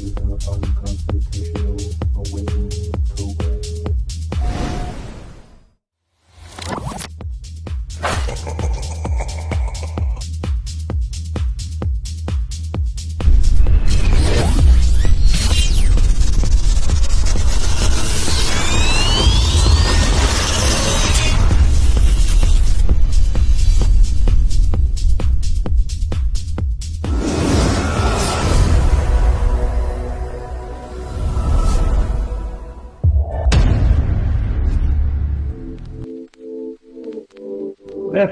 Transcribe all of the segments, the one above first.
is an unconstitutional awakening program.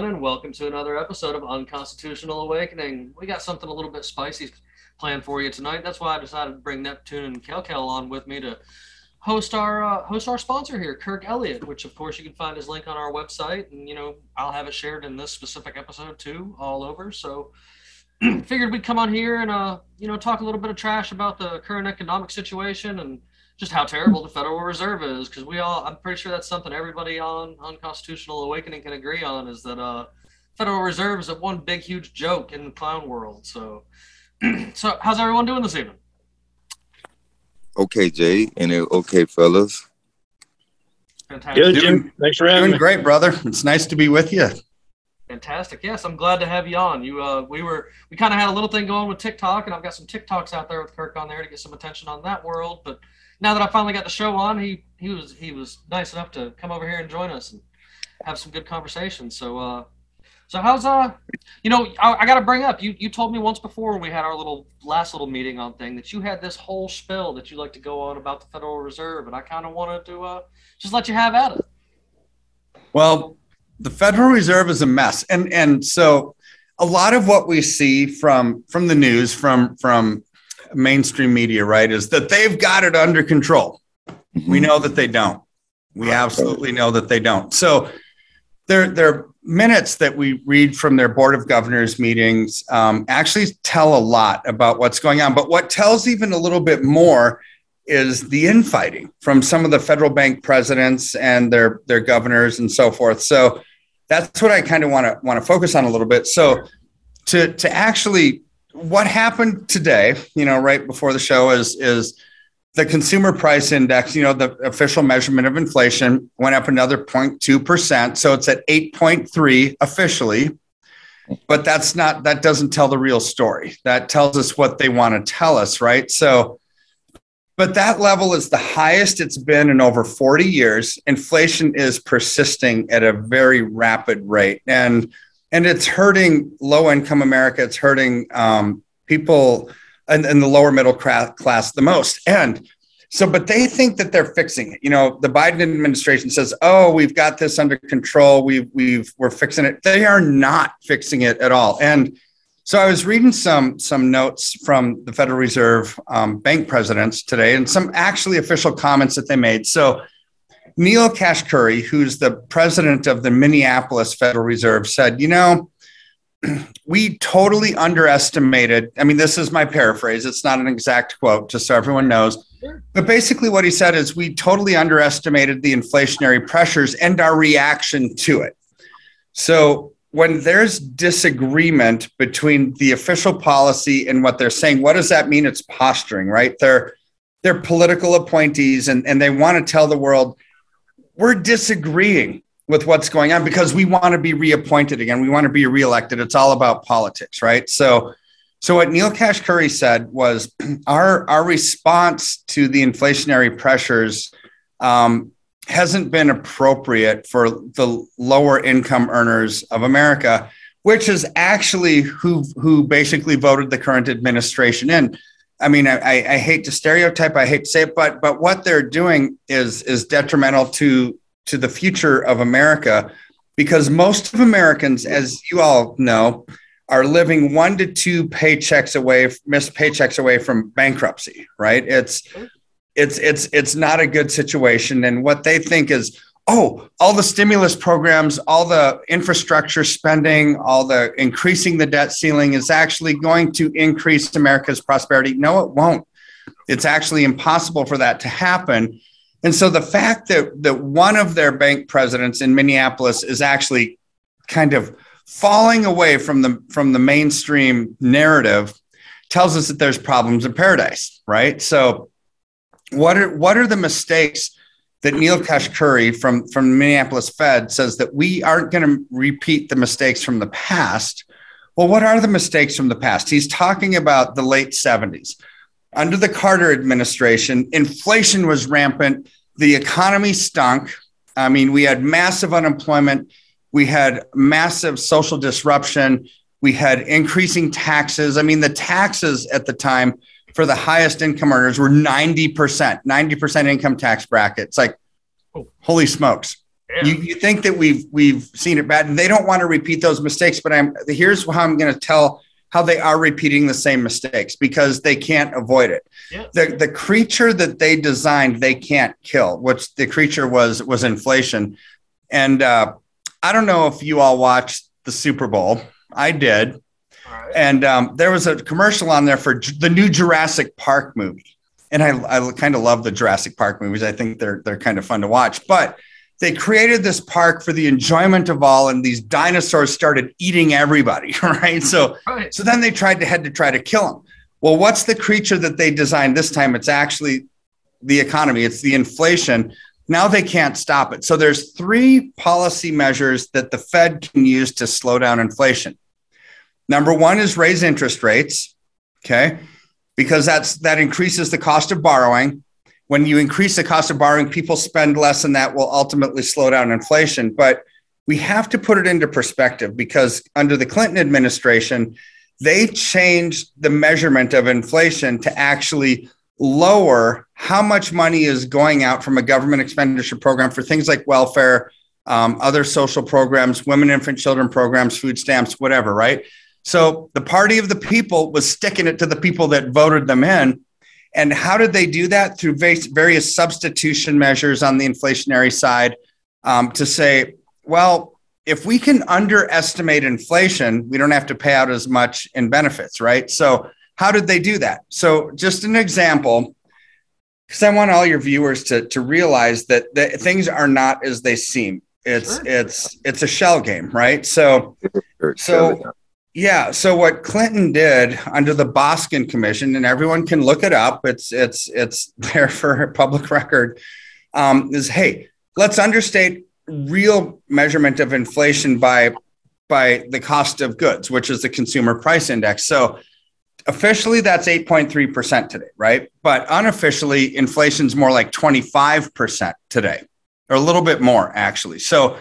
Everyone, and welcome to another episode of Unconstitutional Awakening. We got something a little bit spicy planned for you tonight. That's why I decided to bring Neptune and KellKell on with me to host our uh, host our sponsor here, Kirk Elliot. Which, of course, you can find his link on our website, and you know I'll have it shared in this specific episode too, all over. So, figured we'd come on here and uh, you know talk a little bit of trash about the current economic situation and just how terrible the Federal Reserve is, because we all, I'm pretty sure that's something everybody on Unconstitutional Awakening can agree on, is that uh, Federal Reserve is a one big huge joke in the clown world. So, so how's everyone doing this evening? Okay, Jay, and it, okay, fellas. Fantastic. Good, Jim. Thanks for having Doing me. great, brother. It's nice to be with you. Fantastic. Yes, I'm glad to have you on. You, uh, we were, we kind of had a little thing going with TikTok, and I've got some TikToks out there with Kirk on there to get some attention on that world. But now that I finally got the show on, he he was he was nice enough to come over here and join us and have some good conversation. So, uh, so how's uh, you know, I, I got to bring up. You you told me once before when we had our little last little meeting on thing that you had this whole spill that you like to go on about the Federal Reserve, and I kind of wanted to uh, just let you have at it. Well, the Federal Reserve is a mess, and and so a lot of what we see from from the news, from from mainstream media, right, is that they've got it under control. We know that they don't. We absolutely know that they don't. So their their minutes that we read from their board of governors meetings um, actually tell a lot about what's going on. But what tells even a little bit more is the infighting from some of the federal bank presidents and their their governors and so forth. So that's what I kind of want to want to focus on a little bit. So to to actually what happened today, you know, right before the show is is the consumer price index, you know, the official measurement of inflation went up another 0.2%. So it's at 8.3 officially. But that's not, that doesn't tell the real story. That tells us what they want to tell us, right? So, but that level is the highest it's been in over 40 years. Inflation is persisting at a very rapid rate. And and it's hurting low income America. It's hurting um, people in, in the lower middle class the most. And so, but they think that they're fixing it. You know, the Biden administration says, "Oh, we've got this under control. We've we've we're fixing it." They are not fixing it at all. And so, I was reading some some notes from the Federal Reserve um, bank presidents today, and some actually official comments that they made. So. Neel Kashkari, who's the president of the Minneapolis Federal Reserve, said, You know, we totally underestimated. I mean, this is my paraphrase, it's not an exact quote, just so everyone knows. But basically, what he said is we totally underestimated the inflationary pressures and our reaction to it. So, when there's disagreement between the official policy and what they're saying, what does that mean? It's posturing, right? They're they're political appointees and, and they want to tell the world we're disagreeing with what's going on because we want to be reappointed again. We want to be reelected. It's all about politics, right? So, so what Neel Kashkari said was our our response to the inflationary pressures um, hasn't been appropriate for the lower income earners of America, which is actually who who basically voted the current administration in. I mean, I, I hate to stereotype, I hate to say it, but but what they're doing is is detrimental to to the future of America because most of Americans, as you all know, are living one to two paychecks away, missed paychecks away from bankruptcy. Right? It's it's it's it's not a good situation, and what they think is oh, all the stimulus programs, all the infrastructure spending, all the increasing the debt ceiling is actually going to increase America's prosperity. No, it won't. It's actually impossible for that to happen. And so the fact that that one of their bank presidents in Minneapolis is actually kind of falling away from the from the mainstream narrative tells us that there's problems in paradise, right? So what are what are the mistakes that Neel Kashkari from from Minneapolis Fed says that we aren't going to repeat the mistakes from the past. Well, what are the mistakes from the past? He's talking about the late 70s. Under the Carter administration, inflation was rampant, the economy stunk. I mean, we had massive unemployment, we had massive social disruption, we had increasing taxes. I mean, the taxes at the time for the highest income earners were 90%, 90% income tax bracket. It's like, oh. holy smokes. Yeah. You, you think that we've we've seen it bad and they don't want to repeat those mistakes, but I'm here's how I'm going to tell how they are repeating the same mistakes because they can't avoid it. Yeah. The the creature that they designed they can't kill, which the creature was was inflation. And uh, I don't know if you all watched the Super Bowl. I did. And um, there was a commercial on there for the new Jurassic Park movie. And I, I kind of love the Jurassic Park movies. I think they're they're kind of fun to watch. But they created this park for the enjoyment of all, and these dinosaurs started eating everybody, right? So, right. so then they tried to head to try to kill them. Well, what's the creature that they designed this time? It's actually the economy. It's the inflation. Now they can't stop it. So there's three policy measures that the Fed can use to slow down inflation. Number one is raise interest rates, okay, because that's that increases the cost of borrowing. When you increase the cost of borrowing, people spend less, and that will ultimately slow down inflation. But we have to put it into perspective because under the Clinton administration, they changed the measurement of inflation to actually lower how much money is going out from a government expenditure program for things like welfare, um, other social programs, women, infant, children programs, food stamps, whatever, right? So the party of the people was sticking it to the people that voted them in. And how did they do that? Through various substitution measures on the inflationary side um, to say, well, if we can underestimate inflation, we don't have to pay out as much in benefits, right? So, how did they do that? So, just an example, because I want all your viewers to, to realize that, that things are not as they seem. It's sure. it's it's a shell game, right? So, so yeah. So what Clinton did under the Boskin Commission, and everyone can look it up. It's it's it's there for public record. Um, is hey, let's understate real measurement of inflation by by the cost of goods, which is the consumer price index. So officially that's 8.3% today, right? But unofficially, inflation's more like 25% today, or a little bit more actually. So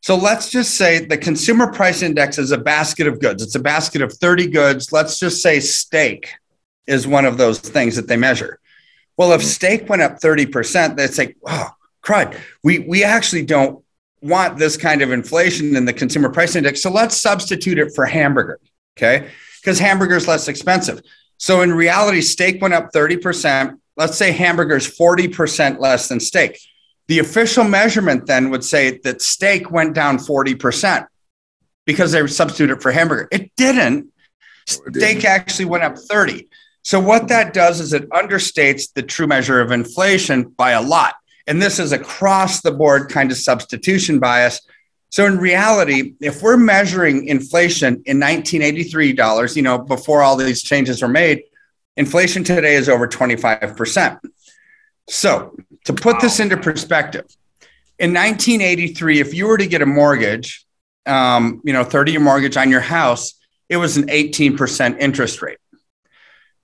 so let's just say the consumer price index is a basket of goods. It's a basket of 30 goods. Let's just say steak is one of those things that they measure. Well, if steak went up 30%, they'd say, oh, crud. We, we actually don't want this kind of inflation in the consumer price index. So let's substitute it for hamburger. Okay. Because hamburger is less expensive. So in reality, steak went up 30%. Let's say hamburger is 40% less than steak. The official measurement then would say that steak went down 40% because they substituted for hamburger. It didn't. Steak actually went up 30. So what that does is it understates the true measure of inflation by a lot. And this is across the board kind of substitution bias. So in reality, if we're measuring inflation in 1983 dollars, you know, before all these changes were made, inflation today is over 25%. So, to put this into perspective, in 1983, if you were to get a mortgage, um, you know, 30 year mortgage on your house, it was an 18% interest rate.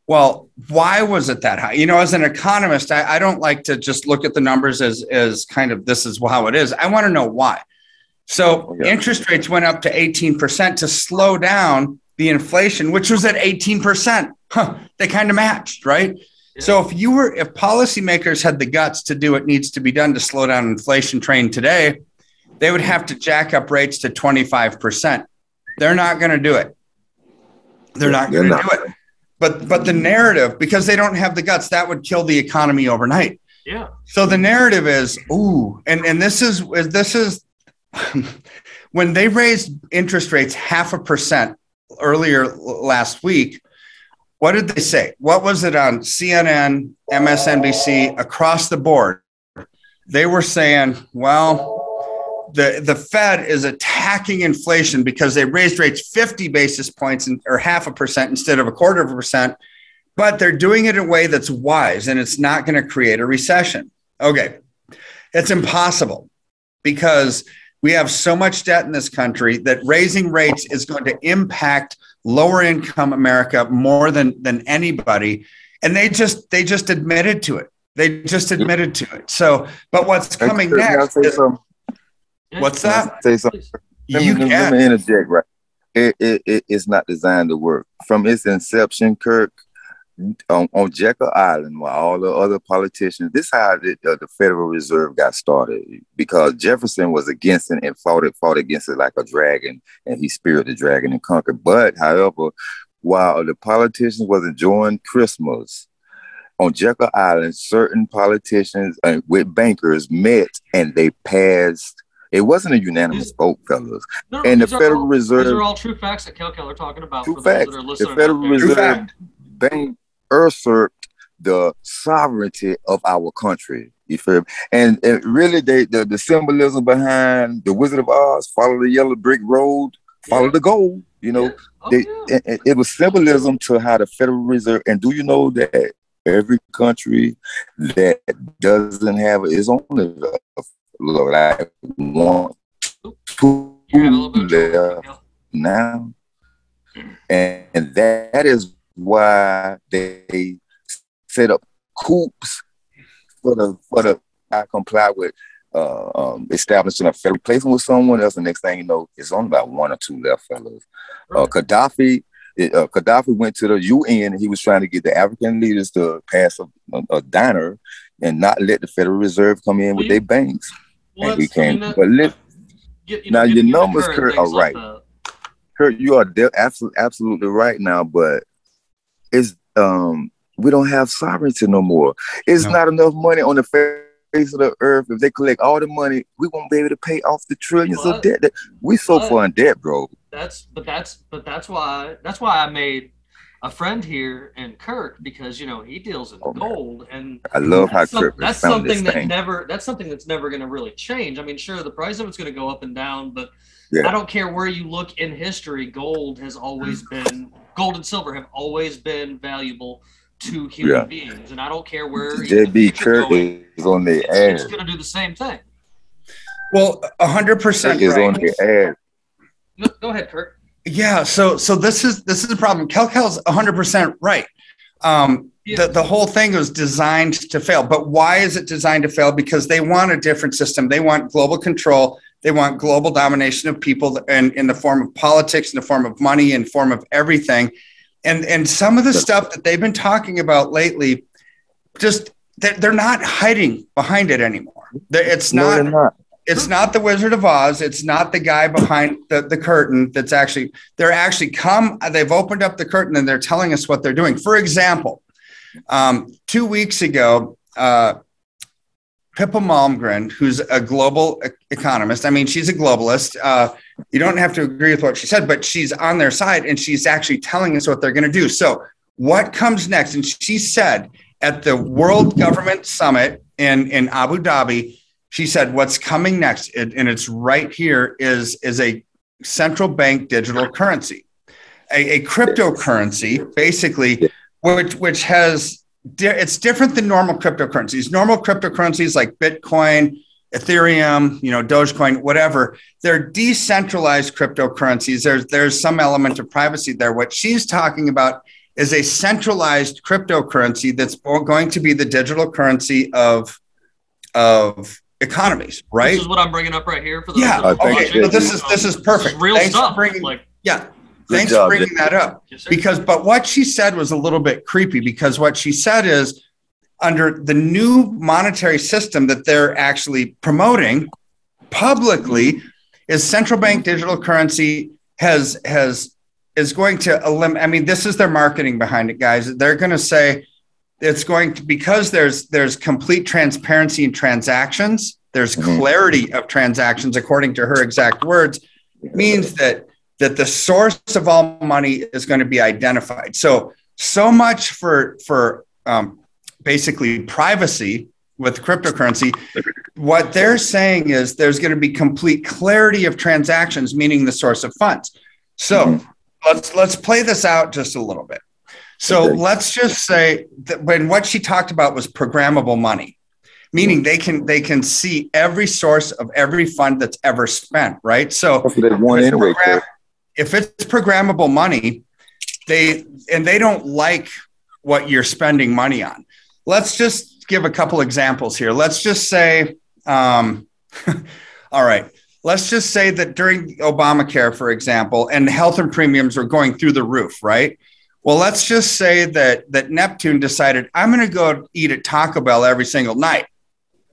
Well, why was it that high? You know, as an economist, I, I don't like to just look at the numbers as, as kind of this is how it is. I want to know why. So, yeah. interest rates went up to 18% to slow down the inflation, which was at 18%. huh, they kind of matched, right? So if you were, if policymakers had the guts to do what needs to be done to slow down inflation train today, they would have to jack up rates to 25%. They're not going to do it. They're not going to do it. But but the narrative, because they don't have the guts, that would kill the economy overnight. yeah. So the narrative is, ooh, and and this is this is when they raised interest rates half a percent earlier last week. What did they say? What was it on CNN, MSNBC, across the board? They were saying, well, the the Fed is attacking inflation because they raised rates 50 basis points in, or half a percent instead of a quarter of a percent but they're doing it in a way that's wise and it's not going to create a recession. Okay. It's impossible because we have so much debt in this country that raising rates is going to impact lower income America more than than anybody and they just they just admitted to it. They just admitted to it. So, but what's coming Can next is, what's that? Say something. Let me, You let me- can. let me interject right. It, it, it, it's not designed to work. From its inception, Kirk, on, on Jekyll Island, while all the other politicians, this is how the, uh, the Federal Reserve got started because Jefferson was against it and fought it, fought against it like a dragon, and he speared the dragon and conquered. But, however, while the politicians was enjoying Christmas on Jekyll Island, certain politicians uh, with bankers met and they passed. It wasn't a unanimous These- vote, fellas. And the Federal all- Reserve- These are all true facts that Kel Keller talking about True for those facts. that are The. Federal out there. True Reserve bank usurped the sovereignty of our country. You feel me? And, and really, they, the, the symbolism behind the Wizard of Oz, follow the yellow brick road, follow Yeah. the gold. You know, Yeah. Oh, they, yeah. it, it- was symbolism to how the Federal Reserve. And do you know that every country that doesn't have its own like one, two You're having a little bit of trouble, left now. And, and that is why they set up coops for the for the I comply with uh, um, establishing a fair replacement with someone else. The next thing you know, it's only about one or two left, fellas. Uh. Gaddafi, uh, Gaddafi went to the UN and he was trying to get the African leaders to pass a, a, a dinar and not let the Federal Reserve come in with their banks. Well, and we that's- I mean, came. that- But let, get- you now, get- your numbers, Kurt, are right. that. Kurt, you are de- absolutely absolutely right now, but it's um we don't have sovereignty no more. It's No. not enough money on the face of the earth. If they collect all the money, we won't be able to pay off the trillions But- of debt. that- We so but- far in debt, bro. That's but that's but that's why that's why I made a friend here in Kirk because you know he deals in Oh, gold and I love how that's, some- Kirk that's found this something that thing. never that's something that's never going to really change. I mean, sure, the price of it's going to go up and down, but Yeah. I don't care where you look in history. Gold has always been gold and silver have always been valuable to human Yeah. beings, and I don't care where the JB future's Kirk going, is on the it's ass. going to do the same thing. Well, hundred percent Kirk is right. on the ass. Go, go ahead, Kirk. Yeah, so so this is this is a problem. KellKell's 100% right. Um, the, the whole thing was designed to fail. But why is it designed to fail? Because they want a different system. They want global control. They want global domination of people in, in the form of politics, in the form of money, in form of everything. And and some of the stuff that they've been talking about lately, just they're, not hiding behind it anymore. It's not they're not. it's not the Wizard of Oz. It's not the guy behind the, the curtain that's actually, they're actually come, they've opened up the curtain and they're telling us what they're doing. For example, um, two weeks ago, uh, Pippa Malmgren, who's a global economist, I mean, she's a globalist. Uh, you don't have to agree with what she said, but she's on their side and she's actually telling us what they're going to do. So, what comes next? And she said at the World Government Summit in, in Abu Dhabi, she said what's coming next and it's right here is is a central bank digital currency a, a cryptocurrency basically which which has it's different than normal cryptocurrencies normal cryptocurrencies like bitcoin ethereum you know dogecoin whatever they're decentralized cryptocurrencies there's there's some element of privacy there what she's talking about is a centralized cryptocurrency that's going to be the digital currency of of economies, right? This is what I'm bringing up right here for those Yeah, that are I think this is- this is perfect. real Thanks for stuff. bringing- like Yeah. Good Thanks job, for bringing that up. Yes. Because, but what she said was a little bit creepy because what she said is under the new monetary system that they're actually promoting publicly is central bank digital currency has has is going to eliminate i mean this is their marketing behind it guys they're going to say it's going to because there's there's complete transparency in transactions there's Mhm. clarity of transactions according to her exact words means that that the source of all money is going to be identified so so much for for um, basically privacy with cryptocurrency what they're saying is there's going to be complete clarity of transactions meaning the source of funds so Mhm. let's let's play this out just a little bit so Okay. let's just say that when what she talked about was programmable money meaning they can they can see every source of every fund that's ever spent right so That's what they want if it's anyway. program- Kirk. If it's programmable money, they and they don't like what you're spending money on. Let's just give a couple examples here. Let's just say, um, all right, let's just say that during Obamacare, for example, and health and premiums are going through the roof, right? Well, let's just say that that Neptune decided I'm going to go eat at Taco Bell every single night.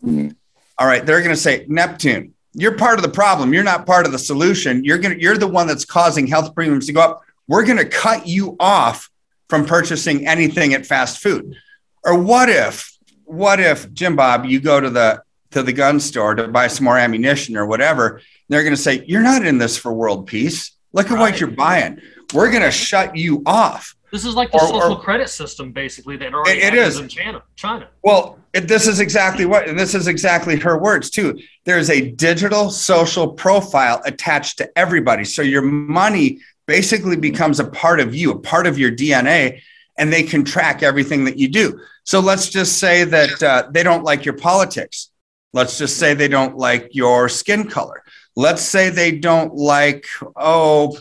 Mhm. All right, they're going to say Neptune, you're part of the problem. You're not part of the solution. You're going to you're the one that's causing health premiums to go up. We're going to cut you off from purchasing anything at fast food. Or what if what if Jim Bob you go to the to the gun store to buy some more ammunition or whatever, they're going to say you're not in this for world peace. Look at Right. what you're buying. We're going to shut you off. This is like the Or- social or- credit system, basically, that already It- is. in China. China. Well, it, this is exactly what, and this is exactly her words too. There's a digital social profile attached to everybody. So your money basically becomes a part of you, a part of your DNA, and they can track everything that you do. So let's just say that uh, they don't like your politics. Let's just say they don't like your skin color. Let's say they don't like, oh,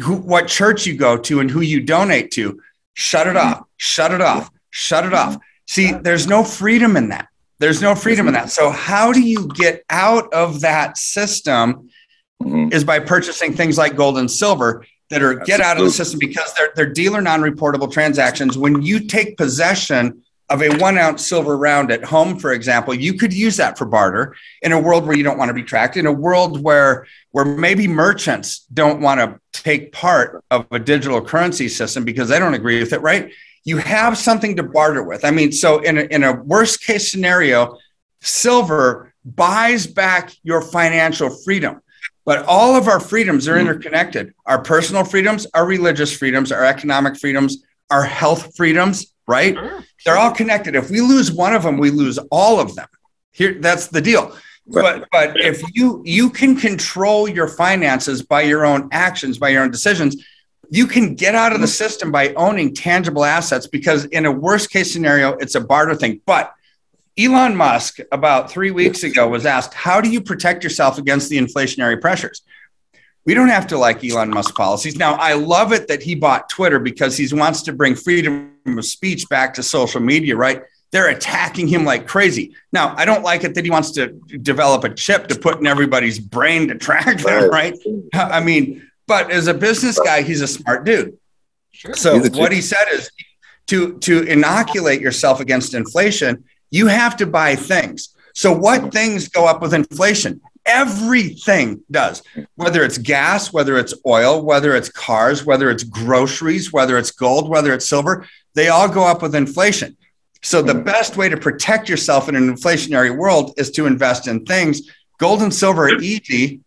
who, what church you go to and who you donate to. Shut it off, shut it off, shut it off. See, there's no freedom in that. There's no freedom in that. So, how do you get out of that system? Mhm. Is by purchasing things like gold and silver that are get out of the system because they're, they're dealer non reportable transactions. When you take possession of a one ounce silver round at home, for example, you could use that for barter in a world where you don't want to be tracked, in a world where where maybe merchants don't want to take part of a digital currency system because they don't agree with it, right? You have something to barter with. I mean, so in a, in a worst case scenario, silver buys back your financial freedom. But all of our freedoms are hmm. interconnected. Our personal freedoms, our religious freedoms, our economic freedoms, our health freedoms, right? Sure. They're all connected. If we lose one of them, we lose all of them. Here, that's the deal. But but if you you can control your finances by your own actions, by your own decisions, you can get out of the system by owning tangible assets because in a worst case scenario, it's a barter thing. But Elon Musk, about three weeks ago, was asked, How do you protect yourself against the inflationary pressures? We don't have to like Elon Musk policies. Now, I love it that he bought Twitter because he wants to bring freedom of speech back to social media, right? They're attacking him like crazy. Now, I don't like it that he wants to develop a chip to put in everybody's brain to track them, right? I mean, but as a business guy, he's a smart dude. Sure. So what he said is to to inoculate yourself against inflation, you have to buy things. So what things go up with inflation? Everything does. Whether it's gas, whether it's oil, whether it's cars, whether it's groceries, whether it's gold, whether it's silver, they all go up with inflation. So the hmm. best way to protect yourself in an inflationary world is to invest in things. Gold and silver are easy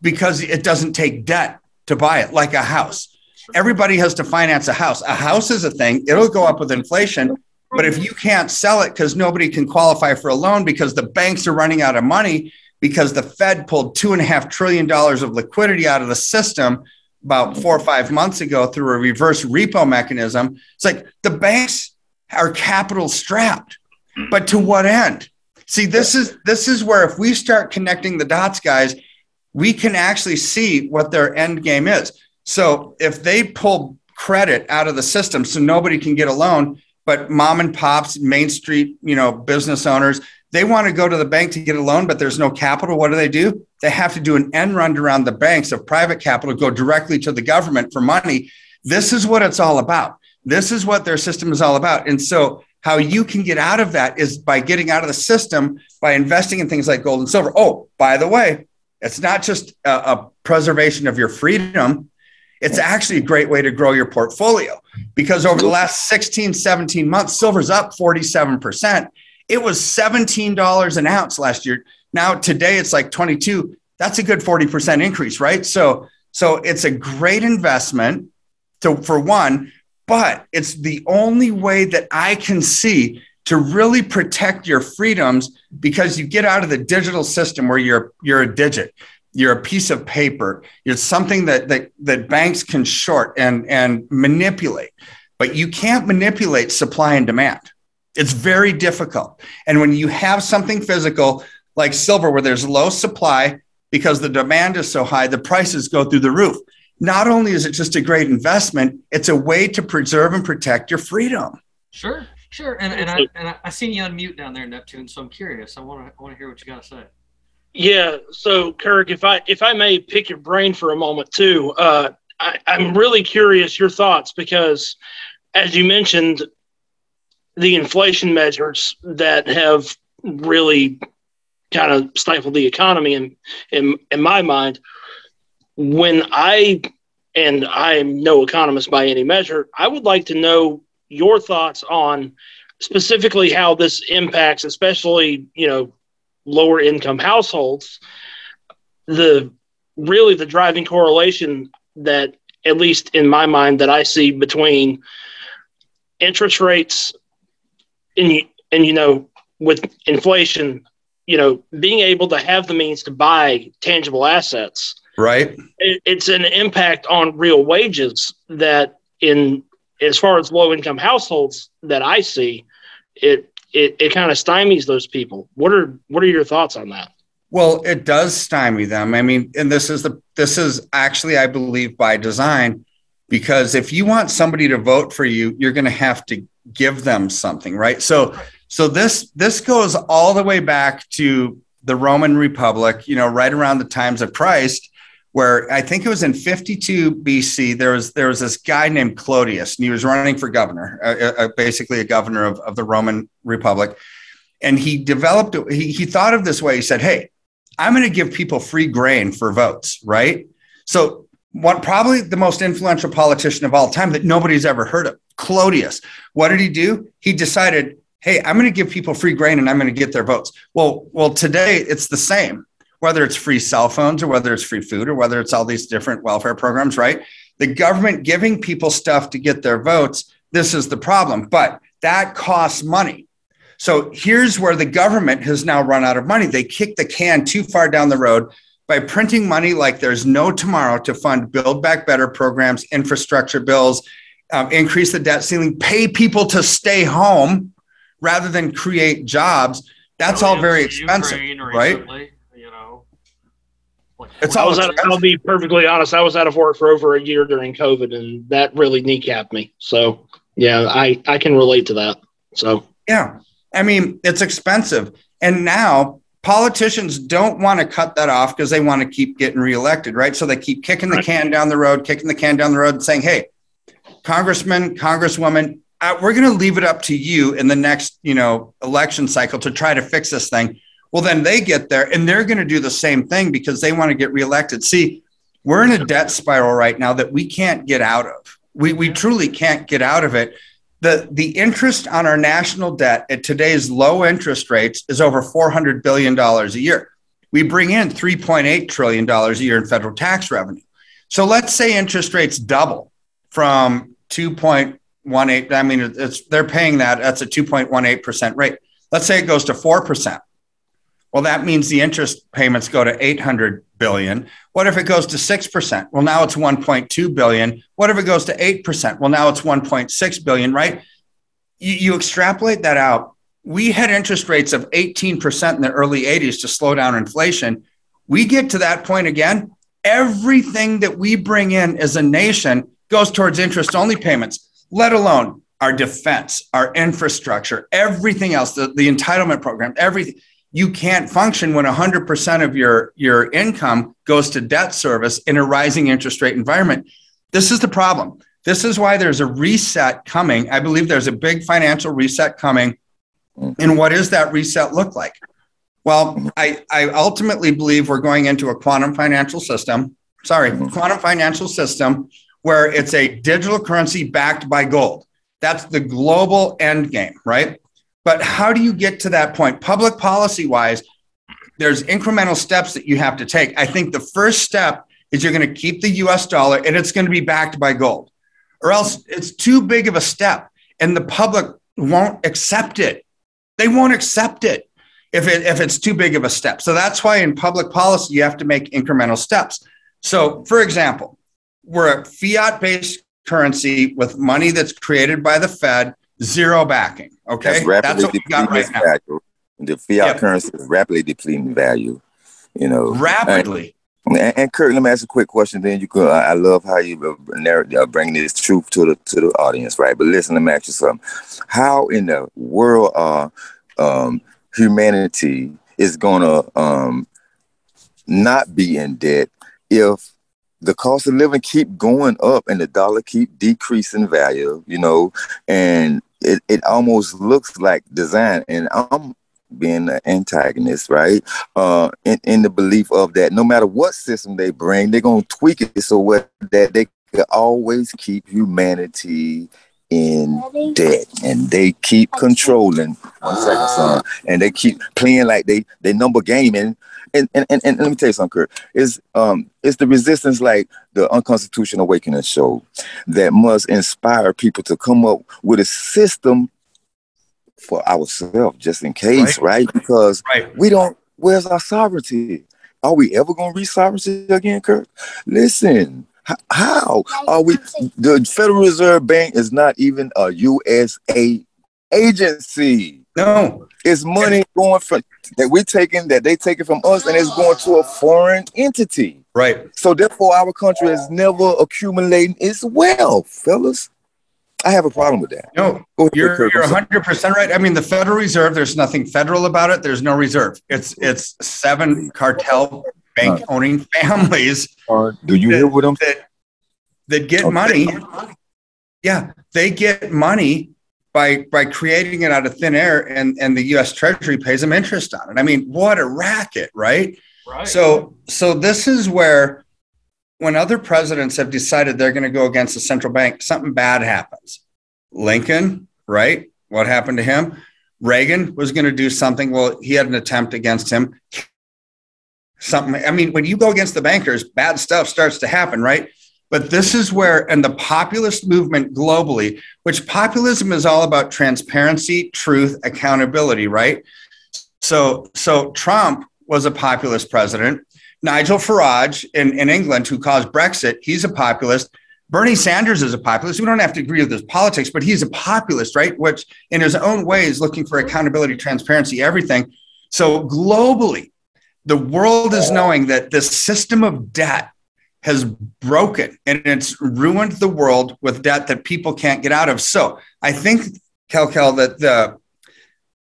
because it doesn't take debt to buy it like a house everybody has to finance a house. A house is a thing, it'll go up with inflation. But if you can't sell it because nobody can qualify for a loan because the banks are running out of money because the Fed pulled two and a half trillion dollars of liquidity out of the system about four or mm-hmm. five months ago through a reverse repo mechanism, it's like the banks are capital strapped. But to what end? See, this is this is where if we start connecting the dots, guys, we can actually see what their end game is. So if they pull credit out of the system so nobody can get a loan, but mom and pops, Main Street, you know, business owners, they want to go to the bank to get a loan, but there's no capital. What do they do? they have to do an end run around the banks of private capital, go directly to the government for money. This is what it's all about. This is what their system is all about. And so, how you can get out of that is by getting out of the system by investing in things like gold and silver. Oh, by the way, it's not just a, a preservation of your freedom, it's actually a great way to grow your portfolio because over the last 16, 17 months, silver's up 47%. It was $17 an ounce last year. Now today it's like 22. That's a good 40% increase, right? So so it's a great investment to for one, but it's the only way that I can see to really protect your freedoms because you get out of the digital system where you're you're a digit you're a piece of paper it's something that that, that banks can short and and manipulate but you can't manipulate supply and demand it's very difficult and when you have something physical like silver where there's low supply because the demand is so high the prices go through the roof not only is it just a great investment it's a way to preserve and protect your freedom Sure, sure. And and I and I, I seen you unmute down there, Neptune. So I'm curious. I want to I want to hear what you got to say. Yeah. So, Kirk, if I if I may pick your brain for a moment too, uh, I, I'm really curious your thoughts because, as you mentioned, the inflation measures that have really kind of stifled the economy in in, in my mind. When I and I am no economist by any measure, I would like to know your thoughts on specifically how this impacts, especially you know lower income households. The really the driving correlation that at least in my mind that I see between interest rates and you, and you know with inflation, you know being able to have the means to buy tangible assets right it, it's an impact on real wages that in as far as low income households that I see, it it, it kind of stymies those people. What are what are your thoughts on that? Well, it does stymie them. I mean, and this is the this is actually, I believe, by design, because if you want somebody to vote for you, you're going to have to give them something, right? So, so this this goes all the way back to the Roman Republic, you know, right around the times of Christ, where I think it was in 52 BC. There was there was this guy named Clodius, and he was running for governor, uh, uh, basically a governor of, of the Roman Republic. And he developed. He he thought of this way. He said, "Hey, I'm going to give people free grain for votes, right?" So, one probably the most influential politician of all time that nobody's ever heard of, Clodius. What did he do? He decided, "Hey, I'm going to give people free grain, and I'm going to get their votes." Well, well, today it's the same whether it's free cell phones or whether it's free food or whether it's all these different welfare programs, right? The government giving people stuff to get their votes, this is the problem. But that costs money. So here's where the government has now run out of money. They kick the can too far down the road by printing money like there's no tomorrow to fund Build Back Better programs, infrastructure bills, um, increase the debt ceiling, pay people to stay home rather than create jobs. That's all very expensive, right? It's I was out, I'll be perfectly honest. I was out of work for over a year during COVID, and that really kneecapped me. So yeah, I I can relate to that. So yeah, I mean it's expensive, and now politicians don't want to cut that off because they want to keep getting reelected, right? So they keep kicking the can down the road, kicking the can down the road, and saying, "Hey, congressman, congresswoman, uh, we're going to leave it up to you in the next, you know, election cycle to try to fix this thing." Well, then they get there and they're going to do the same thing because they want to get reelected. See, we're in a debt spiral right now that we can't get out of. We, we truly can't get out of it. The, the interest on our national debt at today's low interest rates is over $400 billion a year. We bring in $3.8 trillion a year in federal tax revenue. So let's say interest rates double from 2.18. I mean, it's, they're paying that. That's a 2.18% rate. Let's say it goes to 4%. Well, that means the interest payments go to 800 billion. What if it goes to 6%? Well, now it's 1.2 billion. What if it goes to 8%? Well, now it's 1.6 billion, right? You, you extrapolate that out. We had interest rates of 18% in the early 80s to slow down inflation. We get to that point again. Everything that we bring in as a nation goes towards interest only payments, let alone our defense, our infrastructure, everything else, the, the entitlement program, everything you can't function when 100% of your, your income goes to debt service in a rising interest rate environment. This is the problem. This is why there's a reset coming. I believe there's a big financial reset coming. And what does that reset look like? Well, I, I ultimately believe we're going into a quantum financial system. Sorry, quantum financial system where it's a digital currency backed by gold. That's the global end game, right? But how do you get to that point? Public policy wise, there's incremental steps that you have to take. I think the first step is you're going to keep the US dollar and it's going to be backed by gold, or else it's too big of a step and the public won't accept it. They won't accept it if, it, if it's too big of a step. So that's why in public policy, you have to make incremental steps. So, for example, we're a fiat based currency with money that's created by the Fed, zero backing. Okay. That's That's what we got right now. value. The fiat Yep. currency is rapidly depleting value. You know, Rapidly. And, and Kurt, let me ask a quick question. Then you could. I love how you uh, narrate, uh, bring this truth to the to the audience, right? But listen, let me ask you something. How in the world are um, humanity is going to um, not be in debt if the cost of living keep going up and the dollar keep decreasing value? You know, and it, it almost looks like design. And I'm being an antagonist, right? Uh, in, in the belief of that no matter what system they bring, they're gonna tweak it so what that they can always keep humanity in debt and they keep controlling one second son and they keep playing like they they number game and and, and, and, let me tell you something Kurt. Is um it's the resistance like the unconstitutional awakening show that must inspire people to come up with a system for ourselves just in case right, because Right. we don't where's our sovereignty? Are we ever going to reach sovereignty again Kurt? Listen how are we the federal reserve bank is not even a usa agency. No. It's money going from that we're taking that they taking from us and it's going to a foreign entity Right. so therefore our country is never accumulating its wealth fellas i have a problem with that No. You're you're 100 percent right. I mean, the Federal Reserve. There's nothing federal about it. There's no reserve. It's it's seven cartel bank owning families do you hear what i'm that that get Okay. money. Yeah, they get money by by creating it out of thin air, and and the U.S. Treasury pays them interest on it. I mean, what a racket, right? Right. So so this is where when other presidents have decided they're going to go against the central bank, something bad happens. Lincoln, right? What happened to him? Reagan was going to do something. Well, he had an attempt against him. Something. I mean, when you go against the bankers, bad stuff starts to happen, right? But this is where, and the populist movement globally, which populism is all about transparency, truth, accountability, right? So, so Trump was a populist president. Nigel Farage in, in England, who caused Brexit, he's a populist. Bernie Sanders is a populist. We don't have to agree with his politics, but he's a populist, right? Which, in his own way, is looking for accountability, transparency, everything. So, globally, the world is knowing that this system of debt has broken and it's ruined the world with debt that people can't get out of. So, I think, KellKell, that the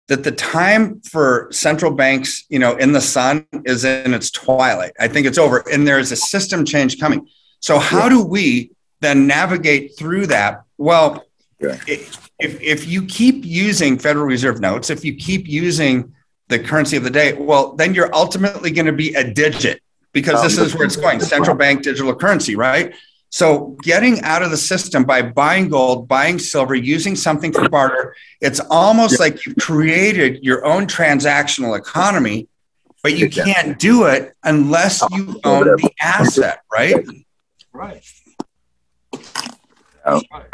that the time for central banks, you know, in the sun is in its twilight. I think it's over, and there is a system change coming. So, how do we then navigate through that? Well, Yeah. if, if if you keep using Federal Reserve notes, if you keep using the currency of the day, well, then you're ultimately going to be a digit because um, this is where it's going central bank digital currency, right? So, getting out of the system by buying gold, buying silver, using something for barter, it's almost like you've created your own transactional economy, but you can't do it unless you own the asset, right? Right. Yeah. Right.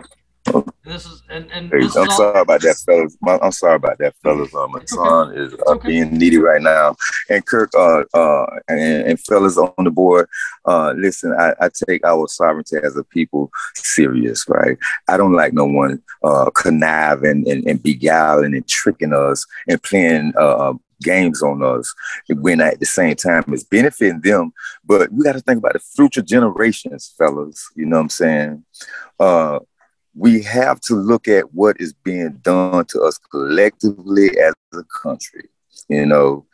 And this is and and Hey, this I'm sorry about that, fellas. My, I'm sorry about that, fellas. Uh, my son is uh, okay. being needy right now. And Kirk, uh, uh, and, and fellas on the board, uh, listen, I, I take our sovereignty as a people serious, right? I don't like no one uh, conniving and, and beguiling and tricking us and playing uh, games on us when at the same time it's benefiting them. But we got to think about the future generations, fellas. You know what I'm saying? Uh, we have to look at what is being done to us collectively as a country. You know,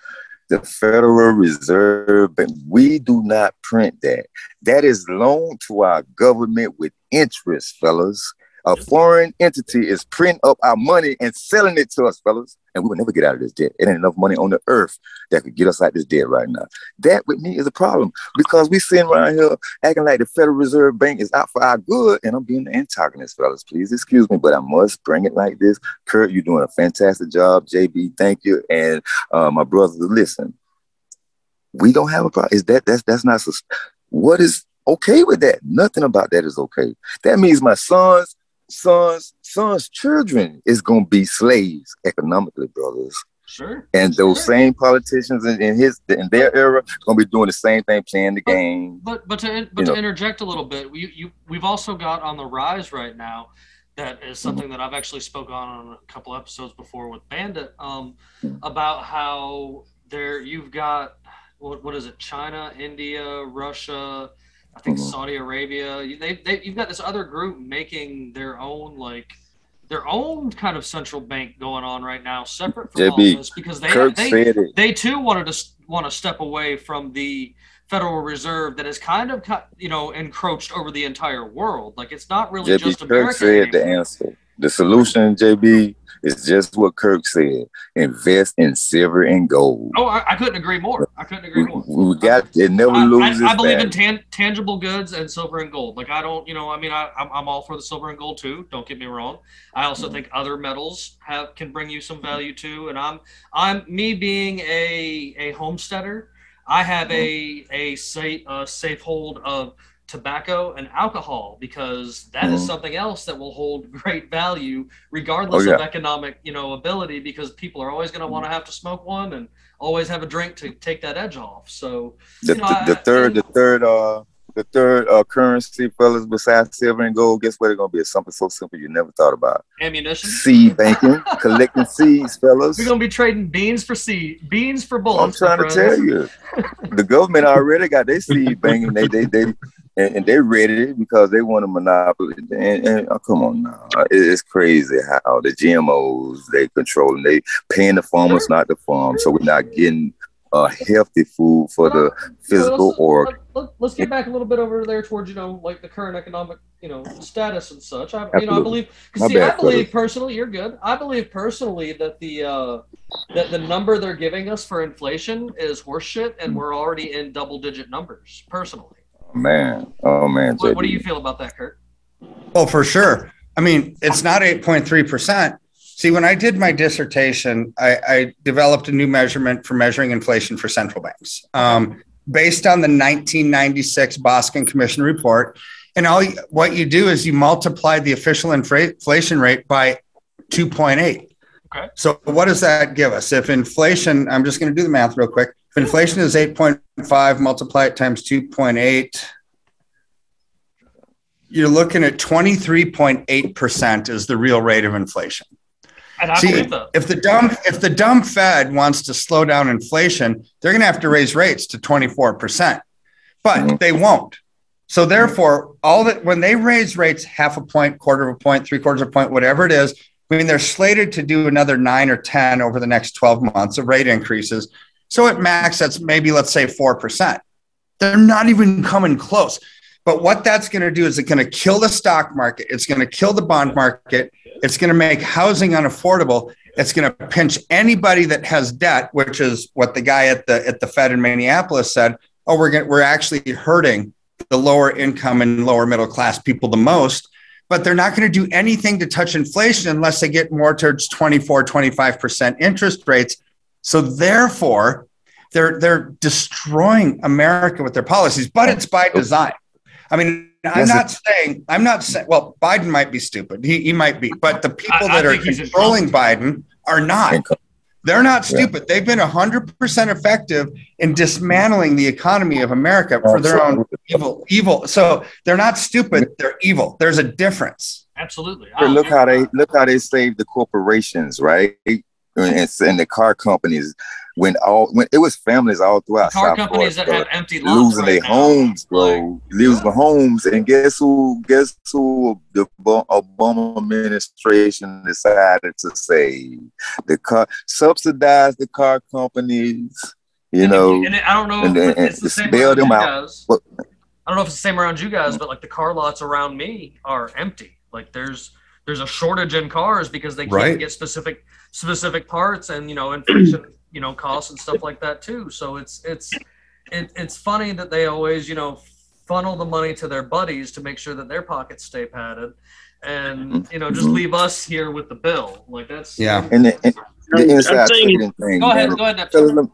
the Federal Reserve, but we do not print that. That is loaned to our government with interest, fellas. A foreign entity is printing up our money and selling it to us, fellas. And we will never get out of this debt. It ain't enough money on the earth that could get us out of this debt right now. That with me is a problem because we sitting around here acting like the Federal Reserve Bank is out for our good. And I'm being the antagonist, fellas. Please excuse me, but I must bring it like this. Kurt, you're doing a fantastic job. JB, thank you. And uh, my brothers, listen. We don't have a problem. Is that that's that's not what is okay with that? Nothing about that is okay. That means my sons sons, sons' children is gonna be slaves economically, brothers. Sure. And those sure. same politicians in, in, his in their era gonna be doing the same thing, playing the but, game. But but to but to know. interject a little bit, you you we've also got on the rise right now. That is something mm-hmm. that I've actually spoken on a couple episodes before with Bandit um, mm-hmm. about how there you've got what what is it? China, India, Russia I think mm-hmm. Saudi Arabia. They, they, you've got this other group making their own like their own kind of central bank going on right now, separate from JB, all this, because they Kirk they, they too wanted to want to step away from the Federal Reserve that has kind of you know encroached over the entire world. Like it's not really JB, just Kirk America. said anymore. the answer. The solution, JB, is just what Kirk said. Invest in silver and gold. Oh, I, I couldn't agree more. I couldn't agree more. We, got it never I, loses. I, I believe in tan- tangible goods and silver and gold. Like I don't, you know, I mean, I, I'm, I'm all for the silver and gold too. Don't get me wrong. I also mm-hmm. think other metals have can bring you some value too. And I'm, I'm me being a a homesteader. I have mm-hmm. a a safe a safe hold of tobacco and alcohol because that mm-hmm. is something else that will hold great value regardless oh, yeah. of economic you know ability because people are always going to want to have to smoke one and always have a drink to take that edge off so the, you know, the, I, third I, the third uh the third uh, currency, fellas, besides silver and gold, guess what? It's gonna be it's something so simple you never thought about. Ammunition. Seed banking, collecting seeds, fellas. We're gonna be trading beans for seed, beans for bullets. I'm trying to tell you, the government already got their seed banking. They they they and, and they ready because they want a monopoly. And, and oh, come on now, it's crazy how the GMOs they control and they paying the farmers, not the farm, so we're not getting uh, healthy food for the physical or. Let, us get back a little bit over there towards you know like the current economic you know status and such. I, you know I believe see bad, I believe personally you're good. I believe personally that the uh, that the number they're giving us for inflation is horseshit, and we're already in double digit numbers. Personally. Oh, man, oh man. What, what do you feel about that, Kirk? Oh, for sure. I mean, it's not eight point three percent See, when I did my dissertation, I, I, developed a new measurement for measuring inflation for central banks um, based on the 1996 Boskin Commission report. And all what you do is you multiply the official inflation rate by 2.8. Okay. So what does that give us? If inflation, I'm just going to do the math real quick. If inflation is 8.5, multiply it times 2.8, you're looking at 23.8% is the real rate of inflation. See, if the dumb if the dumb Fed wants to slow down inflation, they're going to have to raise rates to 24%. But mm-hmm. they won't. So therefore, all that when they raise rates half a point, quarter of a point, three quarters of a point, whatever it is, I mean they're slated to do another 9 or 10 over the next 12 months of rate increases. So at max that's maybe let's say 4%. They're not even coming close. But what that's going to do is it's going to kill the stock market. It's going to kill the bond market. It's going to make housing unaffordable. It's going to pinch anybody that has debt, which is what the guy at the at the Fed in Minneapolis said. Oh, we're going, we're actually hurting the lower income and lower middle class people the most. But they're not going to do anything to touch inflation unless they get more towards 24, 25% interest rates. So therefore, they're they're destroying America with their policies, but it's by design. I mean, I'm not saying I'm not saying well, Biden might be stupid. He, he might be, but the people I, that I are controlling Biden are not. They're not stupid. Yeah. They've been 100% effective in dismantling the economy of America for their own evil. Evil. So they're not stupid. They're evil. There's a difference. Absolutely. Look how they look how they saved the corporations, right? And, and the car companies when all when it was families all throughout car South companies that have empty lots losing right their now. homes, bro. losing homes, and guess who? Guess who? The Obama administration decided to save the car, subsidize the car companies. You And know, and I don't know and if it's the same bail them out. But- I don't know if it's the same around you guys, mm. but like the car lots around me are empty. Like there's there's a shortage in cars because they can't Right. get specific specific parts and you know inflation you know costs and stuff like that too. So it's it's it, it's funny that they always you know funnel the money to their buddies to make sure that their pockets stay padded, and mm-hmm. you know just leave us here with the bill. Like that's Yeah. and the, and the I'm inside saying- trading thing. Go ahead, go ahead, Neptune.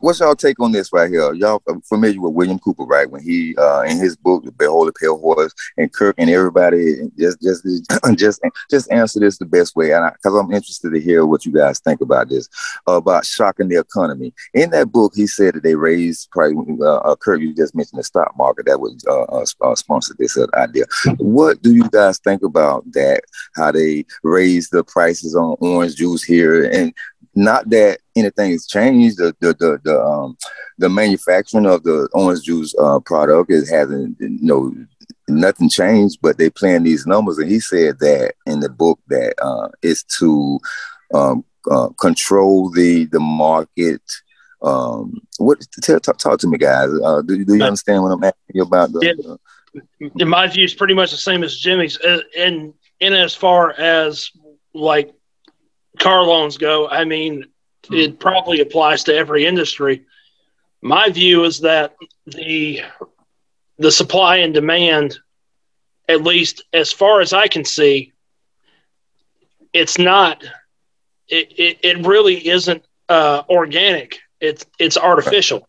What's y'all take on this right here? Y'all familiar with William Cooper, right? When he uh in his book, Behold the Pale Horse, and Kirk and everybody just just just just answer this the best way, and because I'm interested to hear what you guys think about this about shocking the economy. In that book, he said that they raised probably uh, uh, Kirk. You just mentioned the stock market that was uh, uh, uh, sponsored this uh, idea. What do you guys think about that? How they raised the prices on orange juice here, and not that anything's changed. The the the, the um the manufacturing of the orange juice uh, product it hasn't you know nothing changed, but they playing these numbers. And he said that in the book that uh, it's to um, uh, control the the market. Um, what tell, talk, talk to me, guys. Uh, do, do you understand what I'm asking you about? The, Yeah. in my view, it's pretty much the same as Jimmy's. Uh, And in as far as like car loans go, I mean, it hmm. probably applies to every industry. My view is that the the supply and demand, at least as far as I can see, it's not. It it, it really isn't uh, organic. It's it's artificial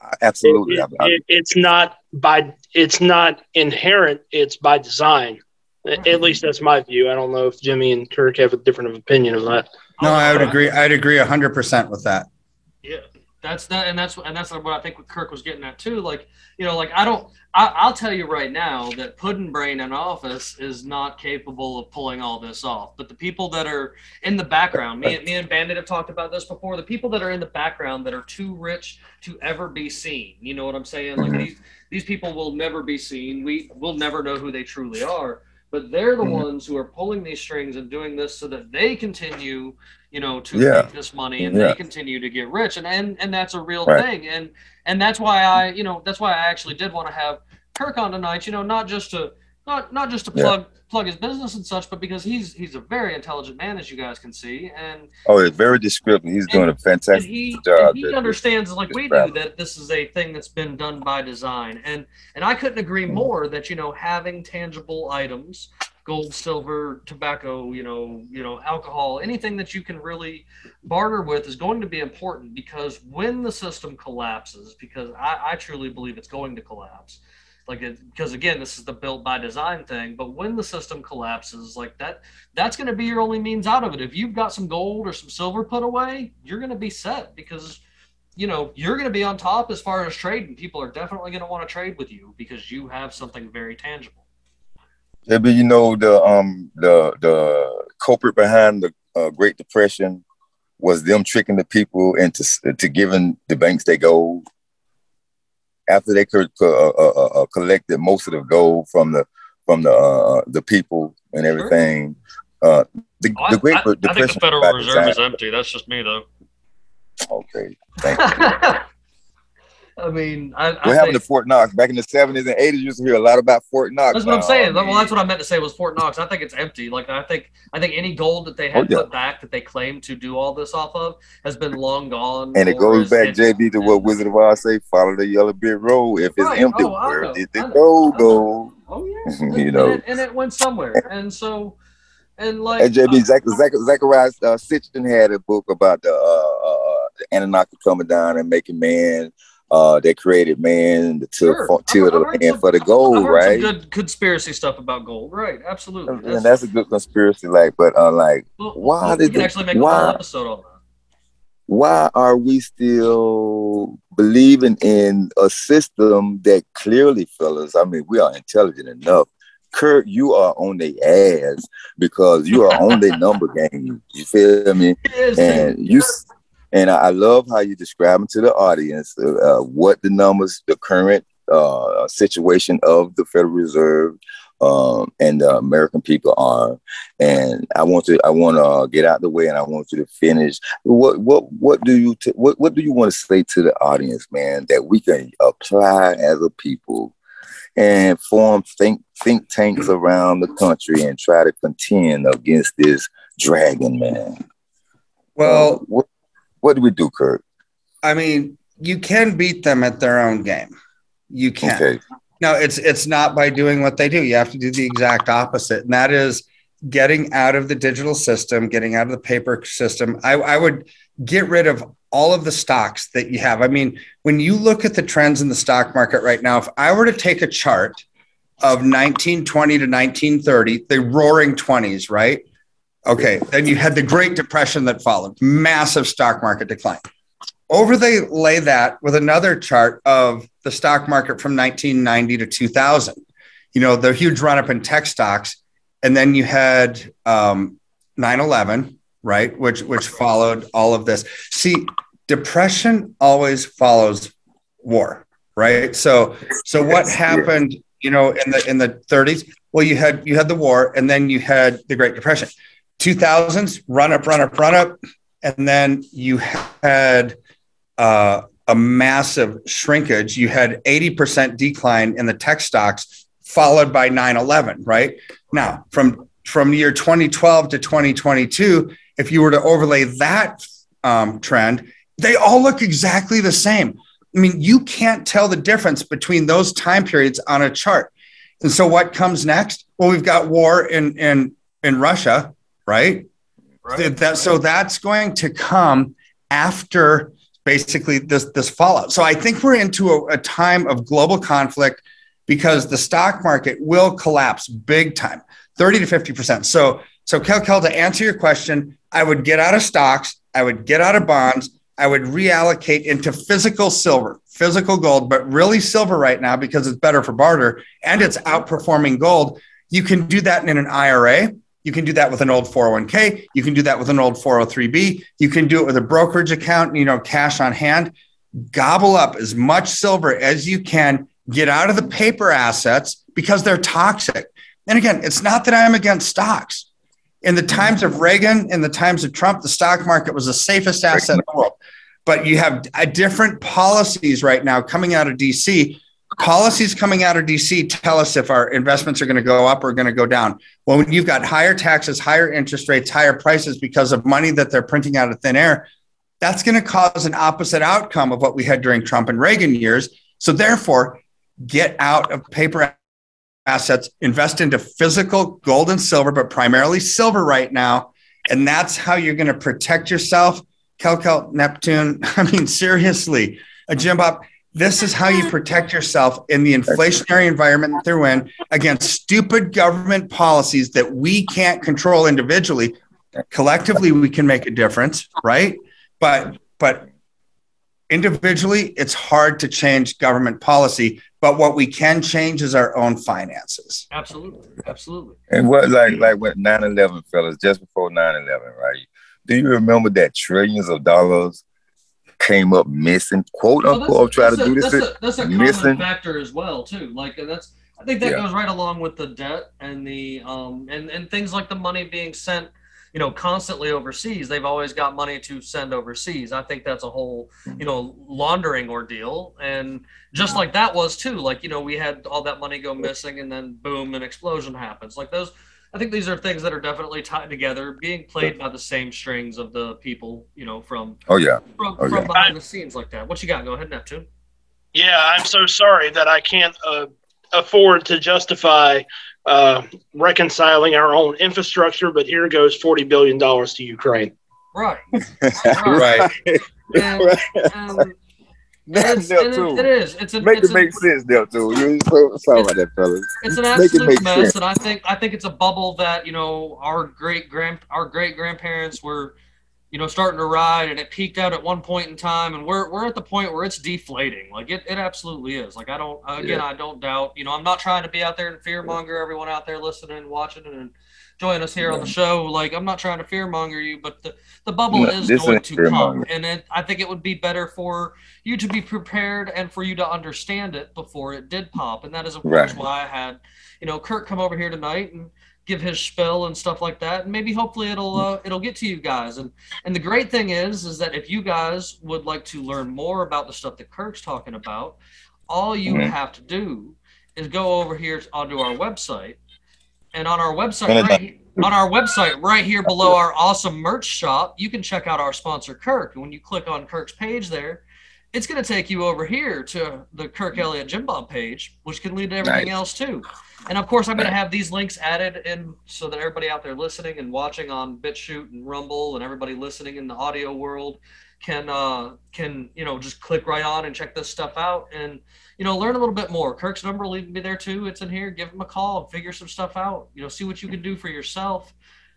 uh, absolutely. it- it- it's not by it's not inherent it's by design at hmm. least that's my view i don't know if jimmy and kirk have a different opinion of that No, I would agree. I'd agree hundred percent with that. Yeah, that's that, and that's and that's what I think what Kirk was getting at too. Like, you know, like I don't, I, I'll tell you right now that Puddin Brain in office is not capable of pulling all this off. But the people that are in the background, me, and me and Bandit have talked about this before. The people that are in the background that are too rich to ever be seen. You know what I'm saying? Like Mhm. these these people will never be seen. We will never know who they truly are. But they're the Mhm. ones who are pulling these strings and doing this so that they continue you know, to Yeah. make this money and Yeah. they continue to get rich. And, and and that's a real Right. thing. And and that's why I, you know, that's why I actually did want to have Kirk on tonight, you know, not just to not not just to Yeah. plug plug his business and such, but because he's he's a very intelligent man, as you guys can see. And oh, it's very descriptive. He's doing a and fantastic he, job. and he understands like we do that this is a thing that's been done by design and and i couldn't agree Mm-hmm. more that you know having tangible items gold silver tobacco you know you know alcohol anything that you can really barter with is going to be important because when the system collapses because i, I truly believe it's going to collapse like it, because again this is the built by design thing but when the system collapses like that that's going to be your only means out of it. If you've got some gold or some silver put away you're going to be set because you know you're going to be on top as far as trade and people are definitely going to want to trade with you because you have something very tangible. Yeah, but you know the um the the culprit behind the uh, Great Depression was them tricking the people into to giving the banks their gold after they could uh, uh, uh, uh, collected most of the gold from the from the uh, the people and everything. Uh, the, Oh, the Great I, I think the Federal Reserve is empty. That's just me, though. Okay, thank you. I mean, I, I What happened to Fort Knox back in the seventies and eighties? You used to hear a lot about Fort Knox. That's what I'm saying. I well, that's what I meant to say was Fort Knox. I think it's empty. Like I think I think any gold that they had Oh, yeah. put back that they claimed to do all this off of has been long gone. And it goes back, JB, to what Wizard of Oz say: follow the yellow brick road. If it's Right. empty, Oh, I where did I the gold go? Oh yes, You know. and it, and it went somewhere. And so, and like And JB, uh, Zach, Zach, Zacharias uh, Sitchin had a book about the, uh, uh, the Anunnaki coming down and making man. Uh, they created man to Sure. for, till the land some- for the gold, right? Good conspiracy stuff about gold, right? Absolutely. And, and that's a good conspiracy, like, but uh, like, well, why well, we did can the- actually make a why- whole episode on that. why are we still believing in a system that clearly, fellas? I mean, we are intelligent enough Kirk, you are on the ass because you are on the number game. You feel me? Is. And you and I love how you describe to the audience uh, what the numbers, the current uh, situation of the Federal Reserve um, and the American people are. And I want to I want to get out the way, and I want you to finish. What what what do you t- what what do you want to say to the audience, man, that we can apply as a people and form think think tanks around the country and try to contend against this dragon, man. Well, Uh, what what do we do, Kirk? I mean, you can beat them at their own game. You can. Okay. No, it's it's not by doing what they do. You have to do the exact opposite, and that is getting out of the digital system, getting out of the paper system. I, I would get rid of all of the stocks that you have. I mean, when you look at the trends in the stock market right now, if I were to take a chart of 1920 to 1930, the roaring 20s, right? Okay, then you had the Great Depression that followed, massive stock market decline. Overlay that with another chart of the stock market from 1990 to 2000. You know, the huge run up in tech stocks. And then you had um, 9-11, right? Which which followed all of this. See, depression always follows war, right? So so what Yes, happened, you know, in the in the 30s? Well, you had you had the war and then you had the Great Depression. 2000s, run up, run up, run up. And then you had uh, a massive shrinkage. You had 80% decline in the tech stocks, followed by 9 11, right? Now, from, from year 2012 to 2022, if you were to overlay that um, trend, they all look exactly the same. I mean, you can't tell the difference between those time periods on a chart. And so, what comes next? Well, we've got war in in in Russia, right? Right. That so that's going to come after basically this this fallout. So I think we're into a, a time of global conflict because the stock market will collapse big time, 30 to 50%. So so KellKell, to answer your question, I would get out of stocks, I would get out of bonds, I would reallocate into physical silver, physical gold, but really silver right now because it's better for barter and it's outperforming gold. You can do that in an IRA. You can do that with an old 401k. You can do that with an old 403b. You can do it with a brokerage account, you know, cash on hand. Gobble up as much silver as you can. Get out of the paper assets because they're toxic. And again, it's not that I'm against stocks. In the times of Reagan, in the times of Trump, the stock market was the safest asset in the world. But you have different policies right now coming out of DC policies coming out of DC tell us if our investments are going to go up or going to go down. Well, when you've got higher taxes, higher interest rates, higher prices because of money that they're printing out of thin air, that's going to cause an opposite outcome of what we had during Trump and Reagan years. So, therefore, get out of paper assets, invest into physical gold and silver, but primarily silver right now. And that's how you're going to protect yourself. KellKell, Neptune. I mean, seriously, a Jim Bob, this is how you protect yourself in the inflationary environment that they're in against stupid government policies that we can't control individually. Collectively, we can make a difference, right? But but individually, it's hard to change government policy. But what we can change is our own finances. Absolutely. Absolutely. And what like like what 9-11, fellas, just before 9-11, right? Do you remember that trillions of dollars came up missing, quote Well, unquote, try to do this? That's a, that's a common missing. factor as well, too. Like, that's I think that Yeah. goes right along with the debt and the um and and things like the money being sent, you know, constantly overseas. They've always got money to send overseas. I think that's a whole you know laundering ordeal, and just like that was too. Like you know, we had all that money go missing, and then boom, an explosion happens. Like those. I think these are things that are definitely tied together, being played by the same strings of the people, you know, from Oh yeah. from, Oh, from yeah. behind the scenes like that. What you got? Go ahead, Neptune. Yeah, I'm so sorry that I can't uh, afford to justify uh, reconciling our own infrastructure, but here goes $40 billion to Ukraine. Right. Right. And, and That's it's, them too. it, it is. It's a, Make it's, it make sense, there too. You so sorry about that, fellas. it's an Make it absolute mess, sense. and I think I think it's a bubble that you know our great grand our great grandparents were you know, starting to ride and it peaked out at one point in time and we're, we're at the point where it's deflating. Like it, it absolutely is. Like I don't, again, Yeah. I don't doubt, you know, I'm not trying to be out there and fear monger everyone out there listening and watching and joining us here on the show. Like I'm not trying to fear monger you, but the, the bubble No, is going to fear-monger. And it, I think it would be better for you to be prepared and for you to understand it before it did pop. And that is of course Right. why I had, you know, Kirk come over here tonight and give his spill and stuff like that. And maybe hopefully it'll, uh, it'll get to you guys. And, and the great thing is, is that if you guys would like to learn more about the stuff that Kirk's talking about, all you Mhm. have to do is go over here onto our website, and on our website, right, on our website, right here below our awesome merch shop, you can check out our sponsor Kirk. And when you click on Kirk's page there, it's going to take you over here to the Kirk Elliot Jim Bob page, which can lead to everything Nice. else too. And of course, I'm going to have these links added in so that everybody out there listening and watching on BitChute and Rumble and everybody listening in the audio world can uh, can you know just click right on and check this stuff out and you know learn a little bit more. Kirk's number will even be there too. It's in here. Give him a call and figure some stuff out. You know, see what you can do for yourself,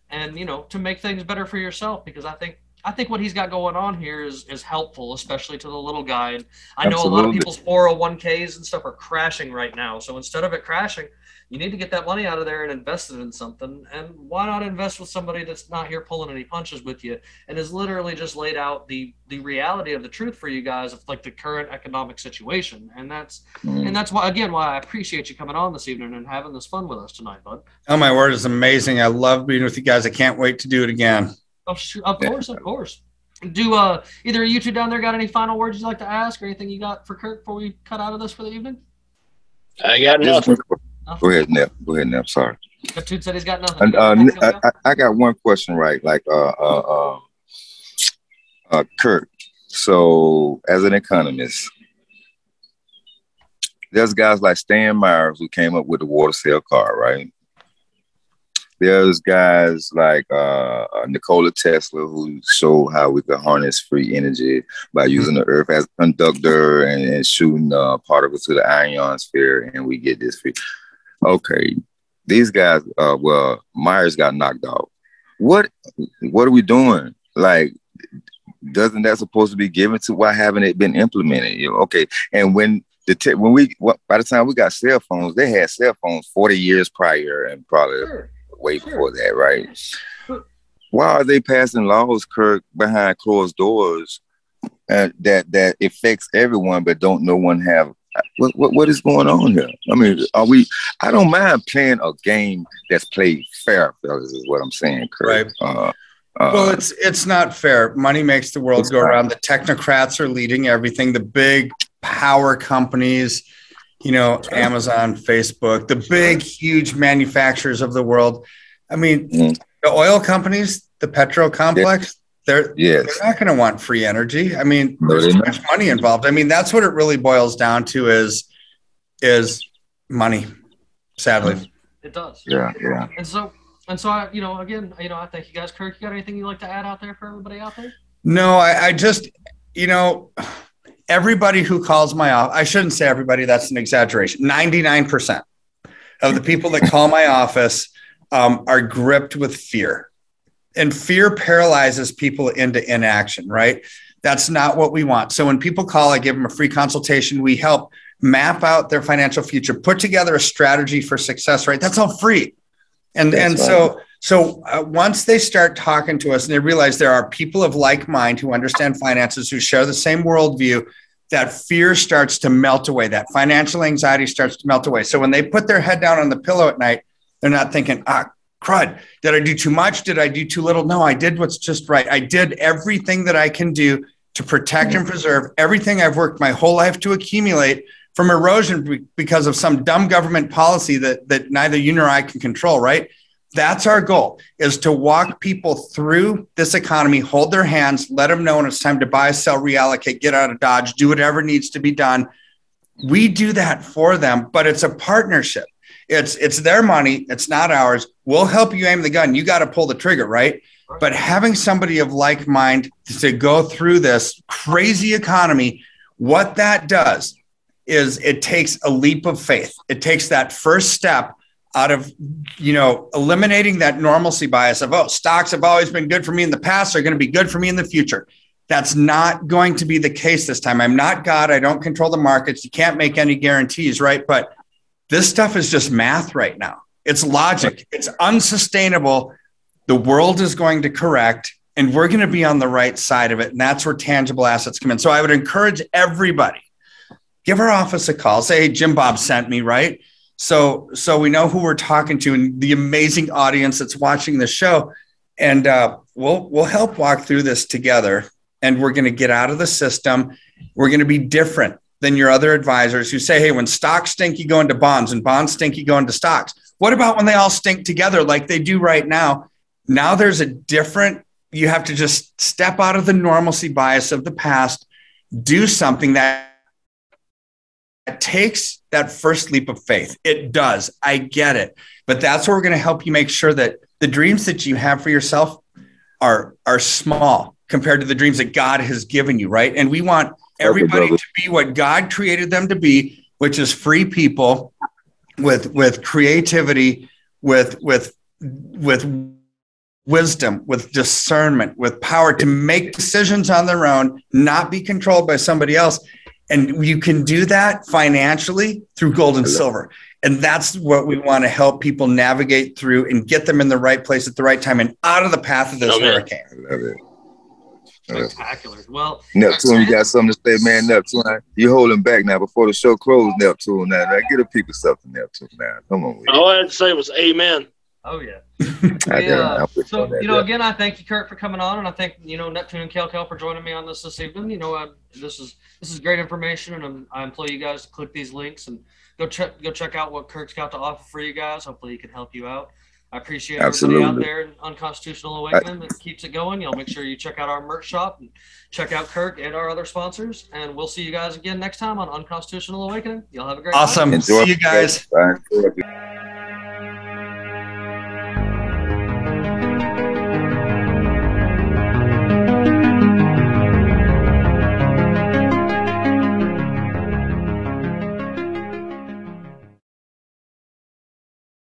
and you know to make things better for yourself because I think. I think what he's got going on here is is helpful, especially to the little guy. And I know a lot of people's 401ks and stuff are crashing right now. So instead of it crashing, you need to get that money out of there and invest it in something. And why not invest with somebody that's not here pulling any punches with you and has literally just laid out the the reality of the truth for you guys of like the current economic situation. And that's Mm. and that's why again why I appreciate you coming on this evening and having this fun with us tonight, bud. Oh my word, it's amazing. I love being with you guys. I can't wait to do it again. Of, sh- of Yeah. course, of course. Do uh either of you two down there got any final words you'd like to ask or anything you got for Kirk before we cut out of this for the evening? I got Just nothing. One- Go ahead, Nep. Go ahead, Nep. Sorry. Dude said he's got nothing. And uh, I, I, got one question, right? Like, uh, uh, uh, uh, Kirk. So, as an economist, there's guys like Stan Myers who came up with the water cell car, right? There's guys like uh, uh, Nikola Tesla who showed how we could harness free energy by using the Earth as a conductor and, and shooting uh, particles to the ionosphere, and we get this free. Okay, these guys, uh, well, Myers got knocked out. What, what are we doing? Like, doesn't that supposed to be given to? Why haven't it been implemented? You know, okay, and when the te- when we what, by the time we got cell phones, they had cell phones forty years prior, and probably Sure. way Sure. before that, right? Why are they passing laws, Kirk, behind closed doors uh, that that affects everyone, but don't no one have? What, what what is going on here? I mean, are we? I don't mind playing a game that's played fair, fellas. Is what I'm saying, Kirk. Right. Uh, uh, Well, it's it's not fair. Money makes the world go around. The technocrats are leading everything. The big power companies, you know, Amazon, Facebook, the big, huge manufacturers of the world. I mean, Mhm. the oil companies, the petro complex, they're yes. they're not going to want free energy. I mean, there's they're too much money involved. I mean, that's what it really boils down to is is money. Sadly, It does. Yeah, yeah. And so and so I, you know, again, you know, I thank you guys. Kirk, you got anything you'd like to add out there for everybody out there? no, I, I just you know everybody who calls my office. I shouldn't say everybody. That's an exaggeration. Ninety nine percent of the people that call my office um, are gripped with fear, and fear paralyzes people into inaction. Right. That's not what we want. So when people call, I give them a free consultation. We help map out their financial future, put together a strategy for success. Right. That's all free. And That's and right. so so uh, once they start talking to us and they realize there are people of like mind who understand finances, who share the same worldview, that fear starts to melt away. That financial anxiety starts to melt away. So when they put their head down on the pillow at night, they're not thinking, ah, crud, did I do too much? Did I do too little? No, I did what's just right. I did everything that I can do to protect and hmm. preserve everything I've worked my whole life to accumulate from erosion because of some dumb government policy that that neither you nor I can control, right? That's our goal is to walk people through this economy, hold their hands, let them know when it's time to buy, sell, reallocate, get out of Dodge, do whatever needs to be done. We do that for them, but it's a partnership. It's it's their money, it's not ours. We'll help you aim the gun. You got to pull the trigger, right? But having somebody of like mind to go through this crazy economy, what that does is it takes a leap of faith. It takes that first step out of you know eliminating that normalcy bias of oh stocks have always been good for me in the past they're going to be good for me in the future that's not going to be the case this time i'm not god i don't control the markets you can't make any guarantees right but this stuff is just math right now. It's logic. It's unsustainable. The world is going to correct and we're going to be on the right side of it and that's where tangible assets come in. So i would encourage everybody give our office a call. Say hey jim bob sent me right? So so we know who we're talking to and the amazing audience that's watching the show. And uh, we'll we'll help walk through this together and we're going to get out of the system. We're going to be different than your other advisors who say hey when stocks stink you go into bonds and bonds stink you go into stocks what about when they all stink together like they do right now now there's a different you have to just step out of the normalcy bias of the past do something that takes that first leap of faith. It does. I get it. But that's where we're going to help you make sure that the dreams that you have for yourself are are small compared to the dreams that God has given you, right? And we want everybody to be what God created them to be, which is free people with with creativity, with with with wisdom, with discernment, with power to make decisions on their own, not be controlled by somebody else and you can do that financially through gold and silver. And that's what we want to help people navigate through and get them in the right place at the right time and out of the path of this hurricane. I love. Spectacular. Well, Neptune, you got something to say, man. Neptune, you holding back now before the show closed. Neptune, now, now get a people something, Neptune. Now, come on. All I had to say was Amen. Oh yeah. yeah. So you know, again, I thank you, Kirk, for coming on, and I thank you know Neptune and KellKell for joining me on this this evening. You know, I, this is this is great information, and I'm, i implore you guys to click these links and go check go check out what Kirk's got to offer for you guys. Hopefully, he can help you out. I appreciate Absolutely. everybody out there in Unconstitutional Awakening that keeps it going. Y'all make sure you check out our merch shop and check out Kirk and our other sponsors. And we'll see you guys again next time on Unconstitutional Awakening. Y'all have a great awesome. Night. See you guys. Bye.